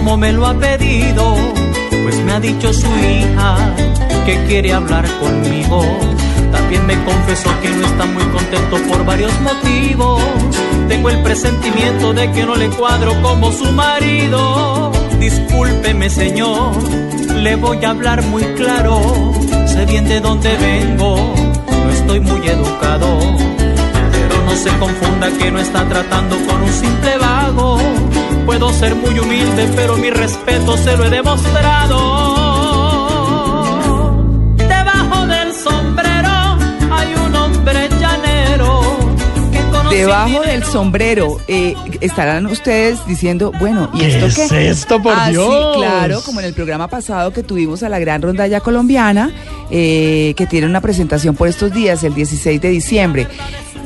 como me lo ha pedido, pues me ha dicho su hija que quiere hablar conmigo. También me confesó que no está muy contento por varios motivos. Tengo el presentimiento de que no le cuadro como su marido. Discúlpeme, señor, le voy a hablar muy claro. Sé bien de dónde vengo, no estoy muy educado. Pero no se confunda que no está tratando con un simple vago. Puedo ser muy humilde, pero mi respeto se lo he demostrado. Debajo del sombrero hay un hombre llanero. que Debajo del sombrero eh, estarán ustedes diciendo, bueno, ¿y ¿Qué esto es qué? esto, por Ah, sí, Dios? claro, como en el programa pasado que tuvimos a la gran rondalla colombiana, eh, que tiene una presentación por estos días, el 16 de diciembre.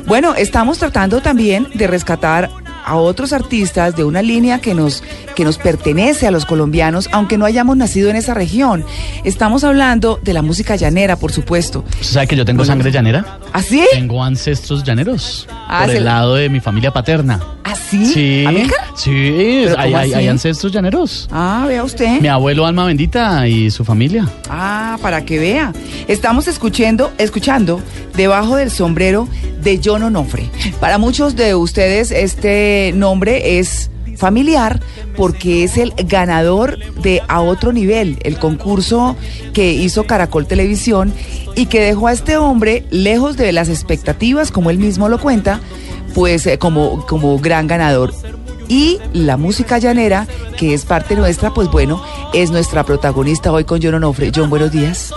Bueno, estamos tratando también de rescatar a otros artistas de una línea que nos, que nos pertenece a los colombianos, aunque no hayamos nacido en esa región. Estamos hablando de la música llanera, por supuesto. ¿Usted sabe que yo tengo sangre llanera? ¿Así? Tengo ancestros llaneros. Ah, por el la- lado de mi familia paterna. ¿Así? Sí. ¿América? Sí, ¿Pero hay, hay- hay ancestros llaneros. Ah, vea usted. Mi abuelo Alma Bendita y su familia. Ah, para que vea. Estamos escuchando, escuchando debajo del sombrero de John Onofre. Para muchos de ustedes este nombre es familiar porque es el ganador de A Otro Nivel, el concurso que hizo Caracol Televisión y que dejó a este hombre lejos de las expectativas, como él mismo lo cuenta, pues eh, como, como gran ganador. Y la música llanera, que es parte nuestra, pues bueno, es nuestra protagonista hoy con John Onofre. John, buenos días.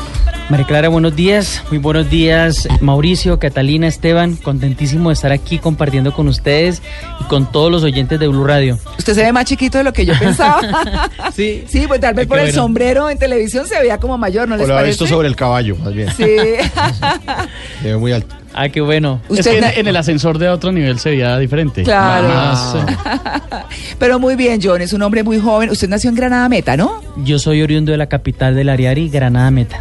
María Clara, buenos días. Muy buenos días, Mauricio, Catalina, Esteban. Contentísimo de estar aquí compartiendo con ustedes y con todos los oyentes de Blue Radio. Usted se ve más chiquito de lo que yo pensaba. Sí. sí, pues tal vez por el bueno. sombrero en televisión se veía como mayor, ¿no O les lo ha parece? visto sobre el caballo, más bien. Sí. Se ve muy alto. Ah, qué bueno. Es Usted que en, el ascensor de otro nivel se veía diferente. Claro. Más, eh, Pero muy bien, John, es un hombre muy joven. Usted nació en Granada Meta, ¿no? Yo soy oriundo de la capital del Ariari, Granada Meta.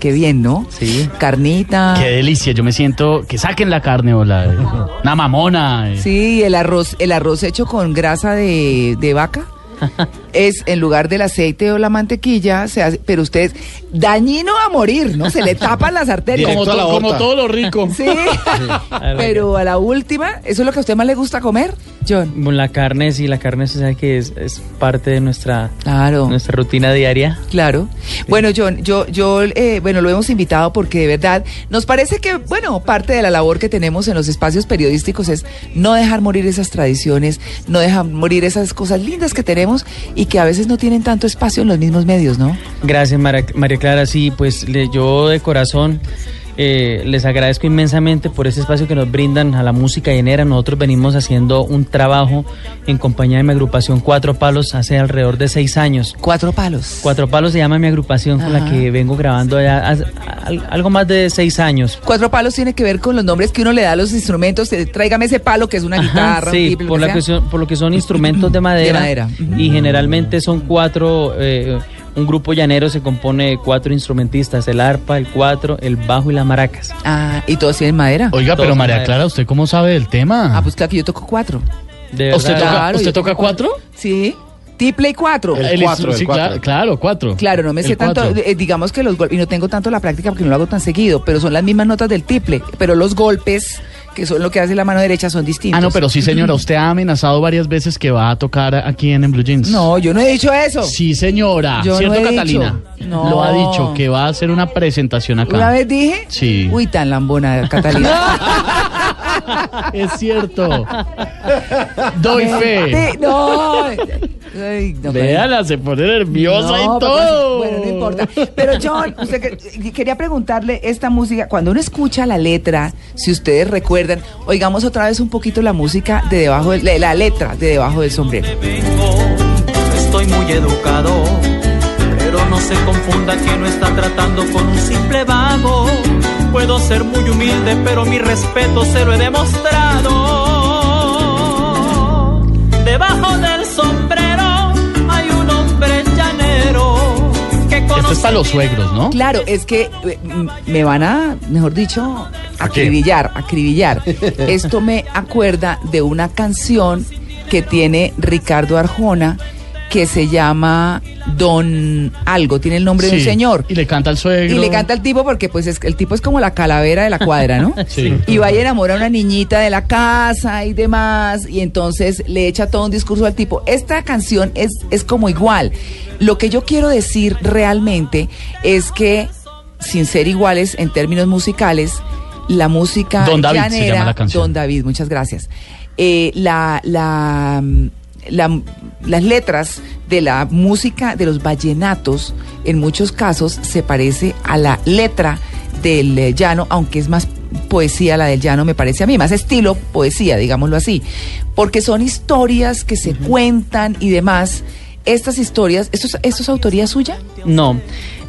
Qué bien, ¿no? Sí. Carnita. qué delicia. Yo me siento que saquen la carne o la. Una mamona. eh. Sí, el arroz, el arroz hecho con grasa de, de vaca. Es en lugar del aceite o la mantequilla, se hace, pero usted dañino a morir, ¿no? Se le tapan las arterias. Como, to- todo lo rico. Sí. Pero a la última, ¿eso es lo que a usted más le gusta comer, John? La carne, sí, la carne se sabe que es, es parte de nuestra, Claro. nuestra rutina diaria. Claro. Bueno, John, yo, yo, eh, bueno, lo hemos invitado porque de verdad nos parece que, bueno, parte de la labor que tenemos en los espacios periodísticos es no dejar morir esas tradiciones, no dejar morir esas cosas lindas que tenemos y que a veces no tienen tanto espacio en los mismos medios, ¿no? Gracias, María Clara. Sí, pues le- yo de corazón eh, les agradezco inmensamente por ese espacio que nos brindan a la música llanera. Nosotros venimos haciendo un trabajo en compañía de mi agrupación Cuatro Palos hace alrededor de seis años. Cuatro palos. Cuatro Palos se llama mi agrupación con la que vengo grabando ya hace- algo más de seis años. Cuatro palos tiene que ver con los nombres que uno le da a los instrumentos. Eh, Tráigame ese palo que es una Ajá, guitarra, un sí, tiple, lo por, que cuestión- por lo que son instrumentos de madera. De madera. Y generalmente son cuatro, eh, un grupo llanero se compone de cuatro instrumentistas, el arpa, el cuatro, el bajo y las maracas. Ah, y todos tienen madera. Oiga, pero María madera. Clara, ¿usted cómo sabe del tema? Ah, pues claro que yo toco cuatro. De ¿Usted toca, Claro, ¿usted yo toca cuatro? Sí. Tiple y cuatro. El cuatro, el sí, cuatro. Claro, claro, cuatro. Claro, no me El sé tanto, eh, digamos que los golpes, y no tengo tanto la práctica porque no lo hago tan seguido, pero son las mismas notas del tiple, pero los golpes, que son lo que hace la mano derecha, son distintos. Ah, no, pero sí, señora, usted ha amenazado varias veces que va a tocar aquí en, en Blue Jeans. No, yo no he dicho eso. Sí, señora. Yo no ¿Cierto, he Catalina? dicho. No. Lo ha dicho, que va a hacer una presentación acá. ¿Una vez dije? Sí. Uy, tan lambona, Catalina. Es cierto. Doy fe. No. Ay, no, Véala, se pone nerviosa No, y pero- todo. Bueno, no importa. Pero John, usted que- quería preguntarle esta música, cuando uno escucha la letra, si ustedes recuerdan, oigamos otra vez un poquito la música de debajo del- de la letra de debajo del sombrero. vengo, estoy muy educado, no se confunda que no está tratando con un simple vago. Puedo ser muy humilde, pero mi respeto se lo he demostrado. Debajo del sombrero hay un hombre llanero que Esto es conoce para los suegros, ¿no? Claro, es que eh, me van a, mejor dicho, acribillar, acribillar. Esto me acuerda de una canción que tiene Ricardo Arjona que se llama Don Algo, tiene el nombre de un señor. Y le canta al suegro. Y le canta al tipo porque pues es, el tipo es como la calavera de la cuadra, ¿no? Sí. Y va y enamora a una niñita de la casa y demás, y entonces le echa todo un discurso al tipo. Esta canción es, es como igual. Lo que yo quiero decir realmente es que, sin ser iguales en términos musicales, la música Don David se llanera, llama la canción. Don David, muchas gracias. Eh, la, la, la- las letras de la música de los vallenatos, en muchos casos, se parece a la letra del eh, llano, aunque es más poesía la del llano, me parece a mí, más estilo poesía, digámoslo así, porque son historias que se cuentan y demás. Estas historias, ¿esto es, esto es autoría suya? No,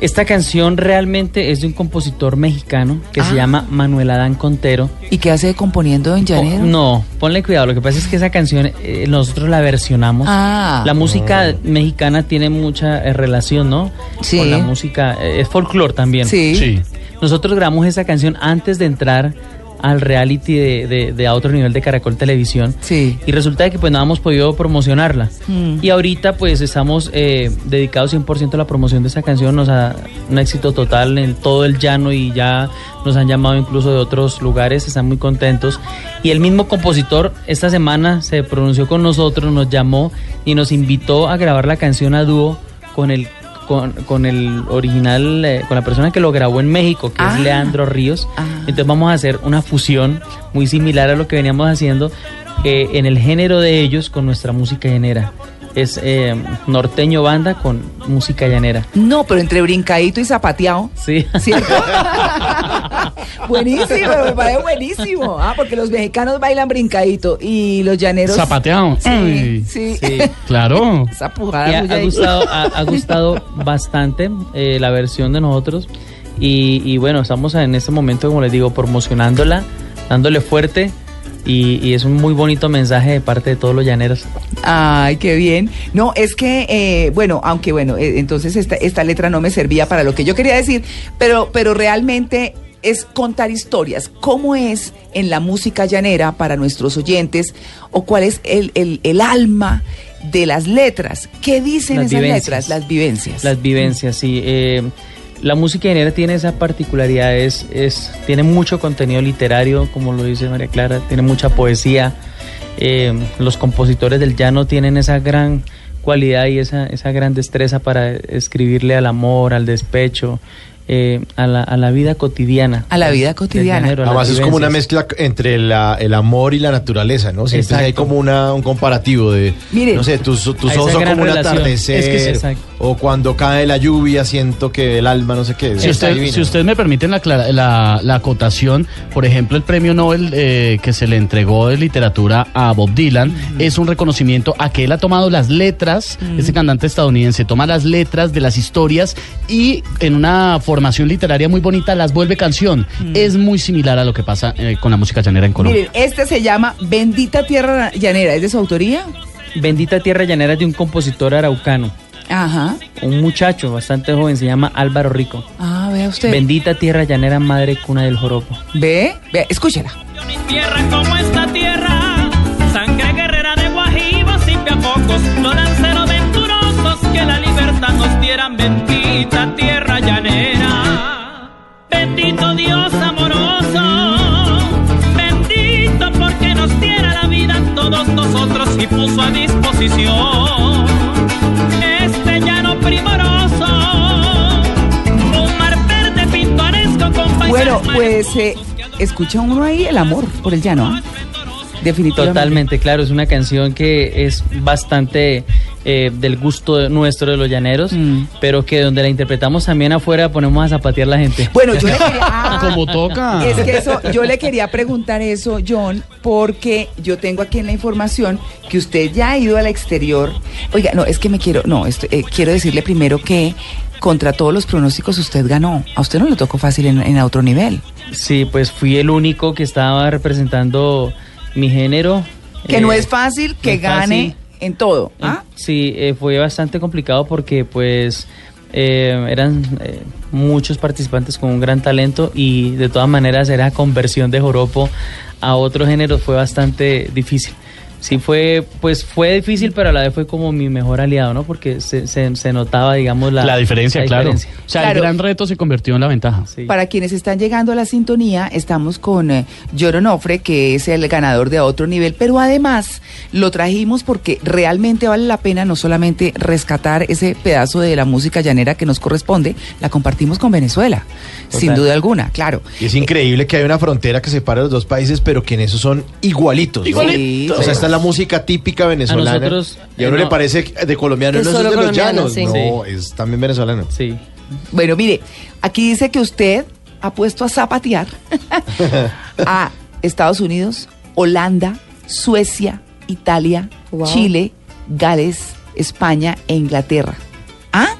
esta canción realmente es de un compositor mexicano que Ah. se llama Manuel Adán Contero. ¿Y qué hace componiendo en llanero? No, ponle cuidado. Lo que pasa es que esa canción eh, nosotros la versionamos. Ah. La música mexicana tiene mucha eh, relación, ¿no? Sí. Con la música, eh, es folclore también. Sí. Sí. Nosotros grabamos esa canción antes de entrar al reality de, de- de a otro nivel de Caracol Televisión. Sí. Y resulta que pues no hemos podido promocionarla. Mm. Y ahorita pues estamos eh, dedicados 100% a la promoción de esa canción. Nos ha un éxito total en todo el llano y ya nos han llamado incluso de otros lugares. Están muy contentos. Y el mismo compositor esta semana se pronunció con nosotros, nos llamó y nos invitó a grabar la canción a dúo con el con, con el original, eh, con la persona que lo grabó en México, que Ah. es Leandro Ríos. Ah. Entonces vamos a hacer una fusión muy similar a lo que veníamos haciendo eh, en el género de ellos con nuestra música llanera. Es eh, norteño banda con música llanera. No, pero entre brincadito y zapateado. Sí. ¿Cierto? buenísimo, me parece buenísimo. Ah, porque los mexicanos bailan brincadito y los llaneros. Zapateado. Sí, sí. Sí. Claro. Esa pujada ha, gustado, ha, ha gustado bastante eh, la versión de nosotros. Y, y bueno, estamos en este momento, como les digo, promocionándola, dándole fuerte. Y, y es un muy bonito mensaje de parte de todos los llaneros. Ay, qué bien. No, es que, eh, bueno, aunque bueno, eh, entonces esta, esta letra no me servía para lo que yo quería decir, pero, pero realmente es contar historias. ¿Cómo es en la música llanera para nuestros oyentes? ¿O cuál es el, el- el alma de las letras? ¿Qué dicen Las esas vivencias. letras? Las vivencias. Las vivencias, sí. Eh, la música llanera tiene esa particularidad, es, es, tiene mucho contenido literario, como lo dice María Clara, tiene mucha poesía. Eh, los compositores del llano tienen esa gran cualidad y esa, esa gran destreza para escribirle al amor, al despecho, eh, a, la, a la vida cotidiana. A la vida cotidiana. Además es como una mezcla entre la- el amor y la naturaleza, ¿no? Siempre hay como una, un comparativo de, Miren. no sé, tus, tus ojos son como un atardecer, Es que sí, exacto. O cuando cae la lluvia siento que el alma, no sé qué. Si usted, divino. si usted me permite la, la, la acotación, por ejemplo, el premio Nobel eh, que se le entregó de literatura a Bob Dylan es un reconocimiento a que él ha tomado las letras, ese cantante estadounidense toma las letras de las historias y en una formación literaria muy bonita las vuelve canción. Es muy similar a lo que pasa eh, con la música llanera en Colombia. Miren, este se llama Bendita Tierra Llanera. ¿Es de su autoría? Bendita Tierra Llanera es de un compositor araucano, Ajá. un muchacho bastante joven, se llama Álvaro Rico. Ah, vea usted. Bendita Tierra Llanera, madre cuna del joropo. Ve, ve, escúchela. Mi tierra como esta tierra, sangre guerrera de guajivos y piapocos, no lanceros venturosos que la libertad nos dieran. Bendita tierra llanera, bendito Dios amoroso, bendito porque nos diera la vida a todos nosotros y puso a disposición pues eh, escucha uno ahí el amor por el llano. ¿ah? Definitivamente. Totalmente, claro, es una canción que es bastante eh, del gusto nuestro de los llaneros, Mm. pero que donde la interpretamos también afuera ponemos a zapatear la gente. Bueno, yo le quería. ah, Como toca. Es que eso, yo le quería preguntar eso, John, porque yo tengo aquí en la información que usted ya ha ido al exterior. Oiga, no, es que me quiero, no, esto, eh, quiero decirle primero que contra todos los pronósticos usted ganó. A usted no le tocó fácil en, en otro nivel. Sí, pues fui el único que estaba representando mi género. Que Eh, no es fácil que no gane fácil. en todo. ¿ah? Sí, eh, fue bastante complicado porque pues eh, eran eh, muchos participantes con un gran talento y de todas maneras era conversión de joropo a otro género fue bastante difícil. Sí fue, pues fue difícil, pero a la vez fue como mi mejor aliado, ¿no? Porque se, se, se notaba, digamos, la, La diferencia, la claro. diferencia. O sea, Claro. el gran reto se convirtió en la ventaja. Sí. Para quienes están llegando a la sintonía, estamos con eh, que es el ganador de a otro nivel, pero además lo trajimos porque realmente vale la pena no solamente rescatar ese pedazo de la música llanera que nos corresponde, la compartimos con Venezuela, sin duda alguna, claro. Y es increíble que hay una frontera que separa los dos países, pero que en eso son igualitos. ¿no? Igualitos. O sea, esta es la música típica venezolana. nosotros, y a uno eh, le no. parece de colombiano, no, solo es de los llanos. sí. No, es también venezolano. Sí. Bueno, mire, aquí dice que usted ha puesto a zapatear a Estados Unidos, Holanda, Suecia, Italia, Wow. Chile, Gales, España e Inglaterra. ¿Ah?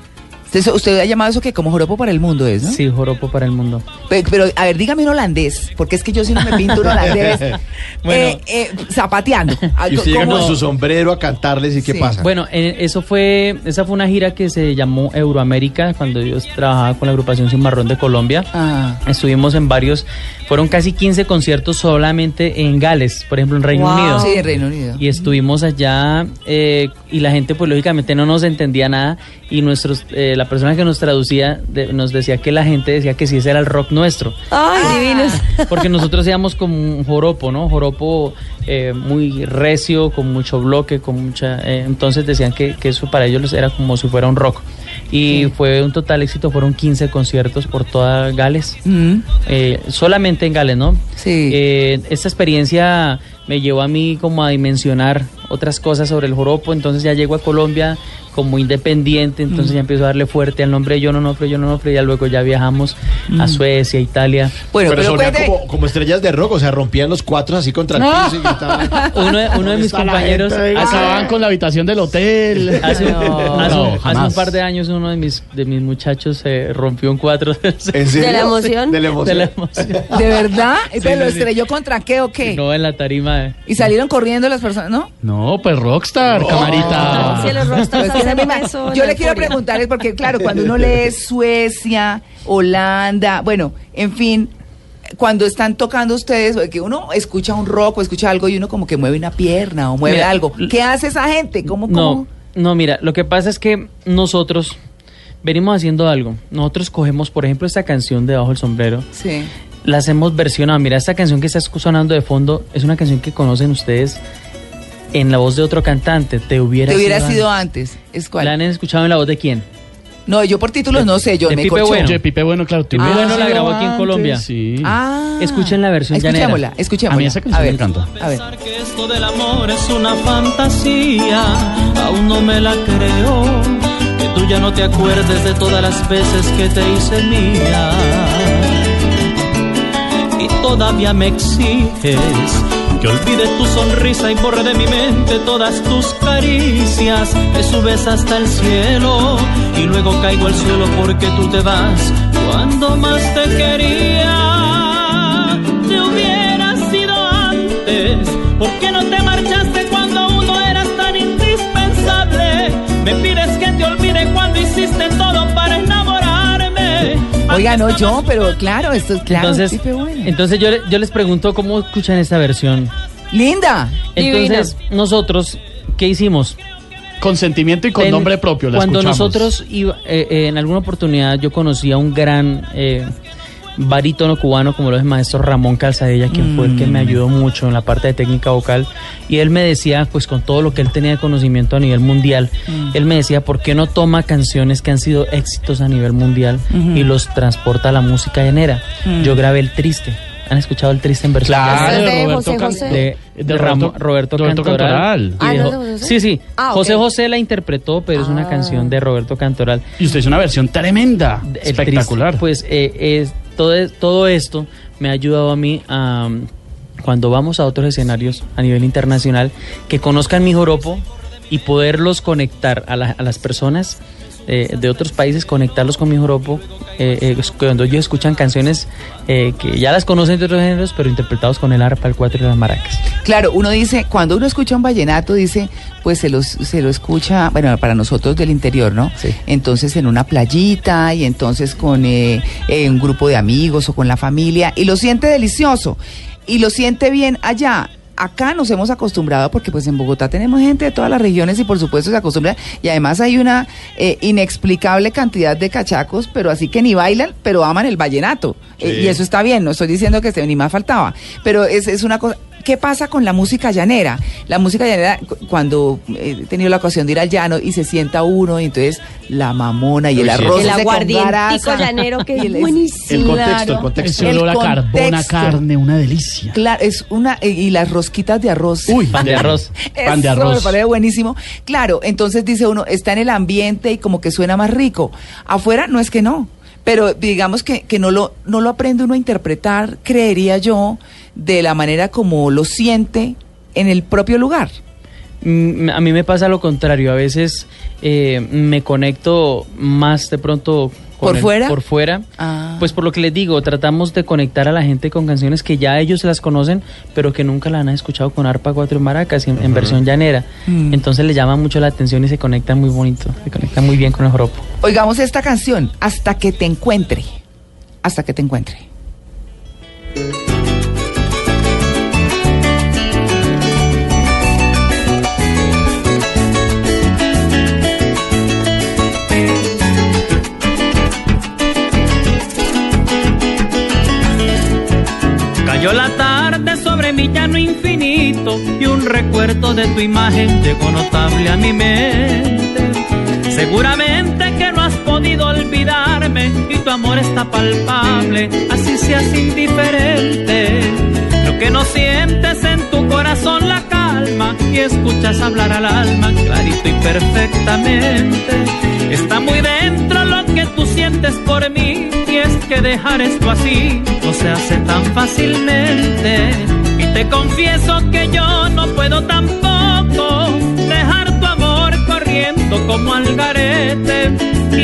Usted, usted ha llamado eso que como joropo para el mundo es, ¿no? Sí, joropo para el mundo. Pe- Pero, a ver, dígame un holandés, porque es que yo si no me pinto un holandés Bueno. eh, eh, zapateando. Y usted llega con su sombrero a cantarles y qué pasa. Bueno, eh, eso fue, esa fue una gira que se llamó Euroamérica cuando yo trabajaba con la agrupación Cimarrón de Colombia. Ah. Estuvimos en varios, fueron casi 15 conciertos solamente en Gales, por ejemplo en Reino Wow. Unido. Sí, en Reino Unido. Y estuvimos allá eh, y la gente pues lógicamente no nos entendía nada y nuestros eh, la persona que nos traducía de- nos decía que la gente decía que sí ese era el rock nuestro. Ay, divinos. Porque nosotros íbamos como un joropo, ¿no? Joropo eh, muy recio, con mucho bloque, con mucha... eh, entonces decían que, que eso para ellos era como si fuera un rock. Y fue un total éxito, fueron 15 conciertos por toda Gales. Mm, Eh, solamente en Gales, ¿no? Sí. Eh, esta experiencia me llevó a mí como a dimensionar otras cosas sobre el joropo, entonces ya llego a Colombia como independiente, entonces ya empiezo a darle fuerte al nombre de John Onofre, John Onofre, ya luego ya viajamos a Suecia, Italia. Bueno, pero pero, cuente- como, como estrellas de rock, o sea, rompían los cuatro así contra el piso y gritaban. Uno de, uno de mis compañeros Acababan con la habitación del hotel. hace, No. hace- No, hace un par de años uno de mis, de mis muchachos se rompió un cuatro ¿En serio? ¿De la emoción? De la de emoción. la emoción. ¿De verdad? ¿Pero lo sí. estrelló contra qué o qué? No en la tarima. eh. Y salieron corriendo las personas, ¿no? No, pues rockstar, camarita. Sí, los rockstars No Yo la le quiero euforia. preguntar, es porque claro, cuando uno lee Suecia, Holanda, bueno, en fin, cuando están tocando ustedes, que uno escucha un rock o escucha algo y uno como que mueve una pierna o mueve Mira, algo. ¿Qué hace esa gente? ¿Cómo, No, cómo? no, mira, lo que pasa es que nosotros venimos haciendo algo. Nosotros cogemos, por ejemplo, esta canción de Bajo el Sombrero, Sí. la hacemos versionada. Mira, esta canción que está sonando de fondo es una canción que conocen ustedes en la voz de otro cantante. Te hubiera, Te hubiera sido sido antes. ¿Es cuál? ¿La han escuchado en la voz de quién? No, yo por títulos no sé, yo de me Pipe corcho. Bueno. Oye, Pipe Bueno, claro. te Ah, bueno, la grabó aquí en antes, Colombia. Sí. Ah. Escuchen la versión llanera. Escuchémosla, escuchémosla. A mí esa canción ver, me encanta. A ver. que esto del amor es una fantasía, aún no me la creo. Que tú ya no te acuerdes de todas las veces que te hice mía. Y todavía me exiges que olvide tu sonrisa y borre de mi mente todas tus caricias. Me subes hasta el cielo y luego caigo al suelo porque tú te vas cuando más te quería. Te hubiera sido antes, ¿por qué no te marchaste cuando aún no eras tan indispensable? Me pides que te olvide cuando hiciste todo. Oiga, no yo, pero claro, esto es claro. entonces, Bueno. entonces yo, le- yo les pregunto cómo escuchan esta versión. Linda. Entonces, nosotros, ¿qué hicimos? Con sentimiento y con En- nombre propio. la Cuando escuchamos. nosotros, iba- eh, eh, en alguna oportunidad, yo conocí a un gran eh, barítono cubano como lo es el maestro Ramón Calzadella, quien fue el que me ayudó mucho en la parte de técnica vocal. Y él me decía, pues con todo lo que él tenía de conocimiento a nivel mundial, él me decía, ¿por qué no toma canciones que han sido éxitos a nivel mundial y los transporta a la música llanera? Yo grabé El Triste. ¿Han escuchado el triste en versión de Roberto José de, de Roberto, Roberto Cantoral. Cantoral. Y Ah. Sí, sí. Ah. José José la interpretó, pero es una Ah. canción de Roberto Cantoral. Y usted hizo una versión tremenda, El espectacular. triste, pues eh, es, todo, es- todo esto me ha ayudado a mí a, um, cuando vamos a otros escenarios a nivel internacional, que conozcan mi joropo y poderlos conectar a, a las personas eh, de otros países, conectarlos con mi joropo, eh, eh, cuando ellos escuchan canciones eh, que ya las conocen de otros géneros, pero interpretados con el arpa, el cuatro y las maracas. Claro, uno dice, cuando uno escucha un vallenato, dice, pues se, los, se lo escucha, bueno, para nosotros del interior, ¿no? Sí. Entonces en una playita y entonces con eh, eh, un grupo de amigos o con la familia y lo siente delicioso y lo siente bien allá. Acá nos hemos acostumbrado porque pues en Bogotá tenemos gente de todas las regiones y por supuesto se acostumbra y además hay una eh, inexplicable cantidad de cachacos, pero así que ni bailan, pero aman el vallenato. Eh, y eso está bien, no estoy diciendo que esté, ni más faltaba, pero es, es una cosa... ¿Qué pasa con la música llanera? La música llanera, cu- cuando eh, he tenido la ocasión de ir al llano y se sienta uno, y entonces la mamona y el Uy, arroz. El aguardientico llanero que es el- buenísimo. El contexto, el contexto. El olor a carbón, a contexto. carne, una delicia. Claro, es una. eh, Y las rosquitas de arroz. Uy, Pan de arroz. Pan de Eso arroz. me parece buenísimo. Claro, entonces dice uno, está en el ambiente y como que suena más rico. Afuera no es que no, pero digamos que, que no, lo, no lo aprende uno a interpretar, creería yo, de la manera como lo siente en el propio lugar. Mm, A mí me pasa lo contrario, a veces eh, me conecto más de pronto con ¿Por el- fuera? por fuera. Ah. Pues por lo que les digo, tratamos de conectar a la gente con canciones que ya ellos las conocen, pero que nunca la han escuchado con arpa, cuatro y maracas en, en versión llanera. Mm. Entonces les llama mucho la atención y se conectan muy bonito, se conectan muy bien con el joropo. Oigamos esta canción, Hasta que te encuentre. Hasta que te encuentre. Tarde sobre mi llano infinito y un recuerdo de tu imagen llegó notable a mi mente. Seguramente que no has podido olvidarme y tu amor está palpable, así seas indiferente. Lo que no sientes en tu corazón la calma y escuchas hablar al alma clarito y perfectamente. Está muy dentro lo que tú sientes por mí y es que dejar esto así no se hace tan fácilmente. Te confieso que yo no puedo tampoco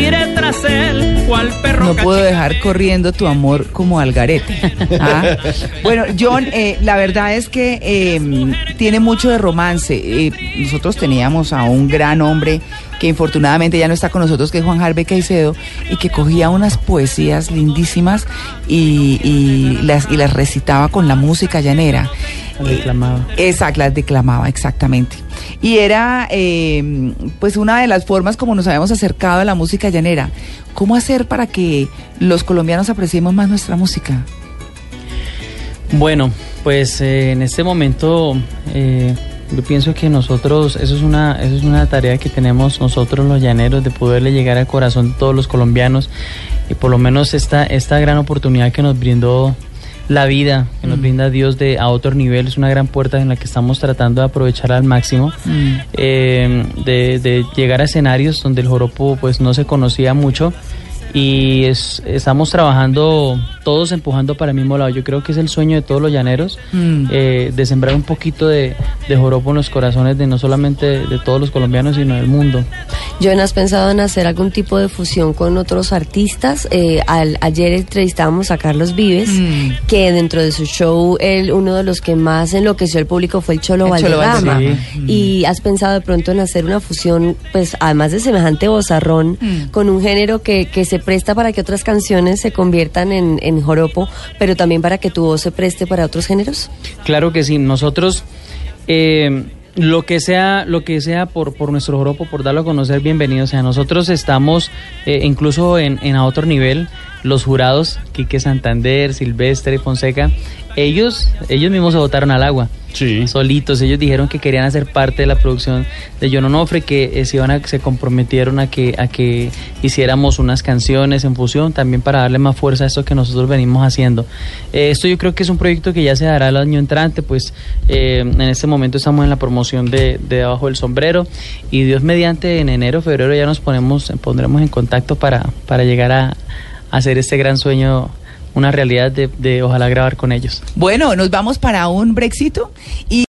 Iré tras él cual perro No puedo dejar corriendo tu amor como algarete. Ah. Bueno, John, eh, la verdad es que eh, tiene mucho de romance. Eh, nosotros teníamos a un gran hombre que infortunadamente ya no está con nosotros, que es Juan Harvey Caicedo, y que cogía unas poesías lindísimas y, y las, y las recitaba con la música llanera. La declamaba. Exacto, las declamaba, exactamente. Y era, eh, pues, una de las formas como nos habíamos acercado a la música llanera. ¿Cómo hacer para que los colombianos apreciemos más nuestra música? Bueno, pues eh, en este momento eh, yo pienso que nosotros, eso es una, eso es una tarea que tenemos nosotros los llaneros de poderle llegar al corazón de todos los colombianos y por lo menos esta, esta gran oportunidad que nos brindó la vida, que nos brinda Dios de a otro nivel, es una gran puerta en la que estamos tratando de aprovechar al máximo, eh, de, de llegar a escenarios donde el joropo pues no se conocía mucho y es- estamos trabajando todos empujando para el mismo lado. Yo creo que es el sueño de todos los llaneros Mm. eh, de sembrar un poquito de, de joropo en los corazones de no solamente de, de todos los colombianos sino del mundo. John, ¿has pensado en hacer algún tipo de fusión con otros artistas? Eh, al- ayer entrevistábamos a Carlos Vives, Mm. que dentro de su show, él, uno de los que más enloqueció al público fue el Cholo El Cholo Valderrama. Valderrama. Y has pensado de pronto en hacer una fusión, pues además de semejante bozarrón, Mm. con un género que, que se presta para que otras canciones se conviertan en, en joropo, pero también para que tu voz se preste para otros géneros? Claro que sí, nosotros eh, lo que sea, lo que sea por, por nuestro joropo, por darlo a conocer, bienvenido. O sea, nosotros estamos eh, incluso en, en a otro nivel los jurados, Quique Santander, Silvestre y Fonseca, ellos, ellos mismos se botaron al agua. Sí. Solitos, ellos dijeron que querían hacer parte de la producción de John Onofre, que eh, se, iban a, se comprometieron a que, a que hiciéramos unas canciones en fusión, también para darle más fuerza a esto que nosotros venimos haciendo. Eh, esto yo creo que es un proyecto que ya se dará el año entrante, pues eh, en este momento estamos en la promoción de, de Debajo del Sombrero y Dios mediante en enero, febrero ya nos ponemos, pondremos en contacto para, para llegar a hacer este gran sueño una realidad de, de ojalá grabar con ellos. Bueno, nos vamos para un brexito y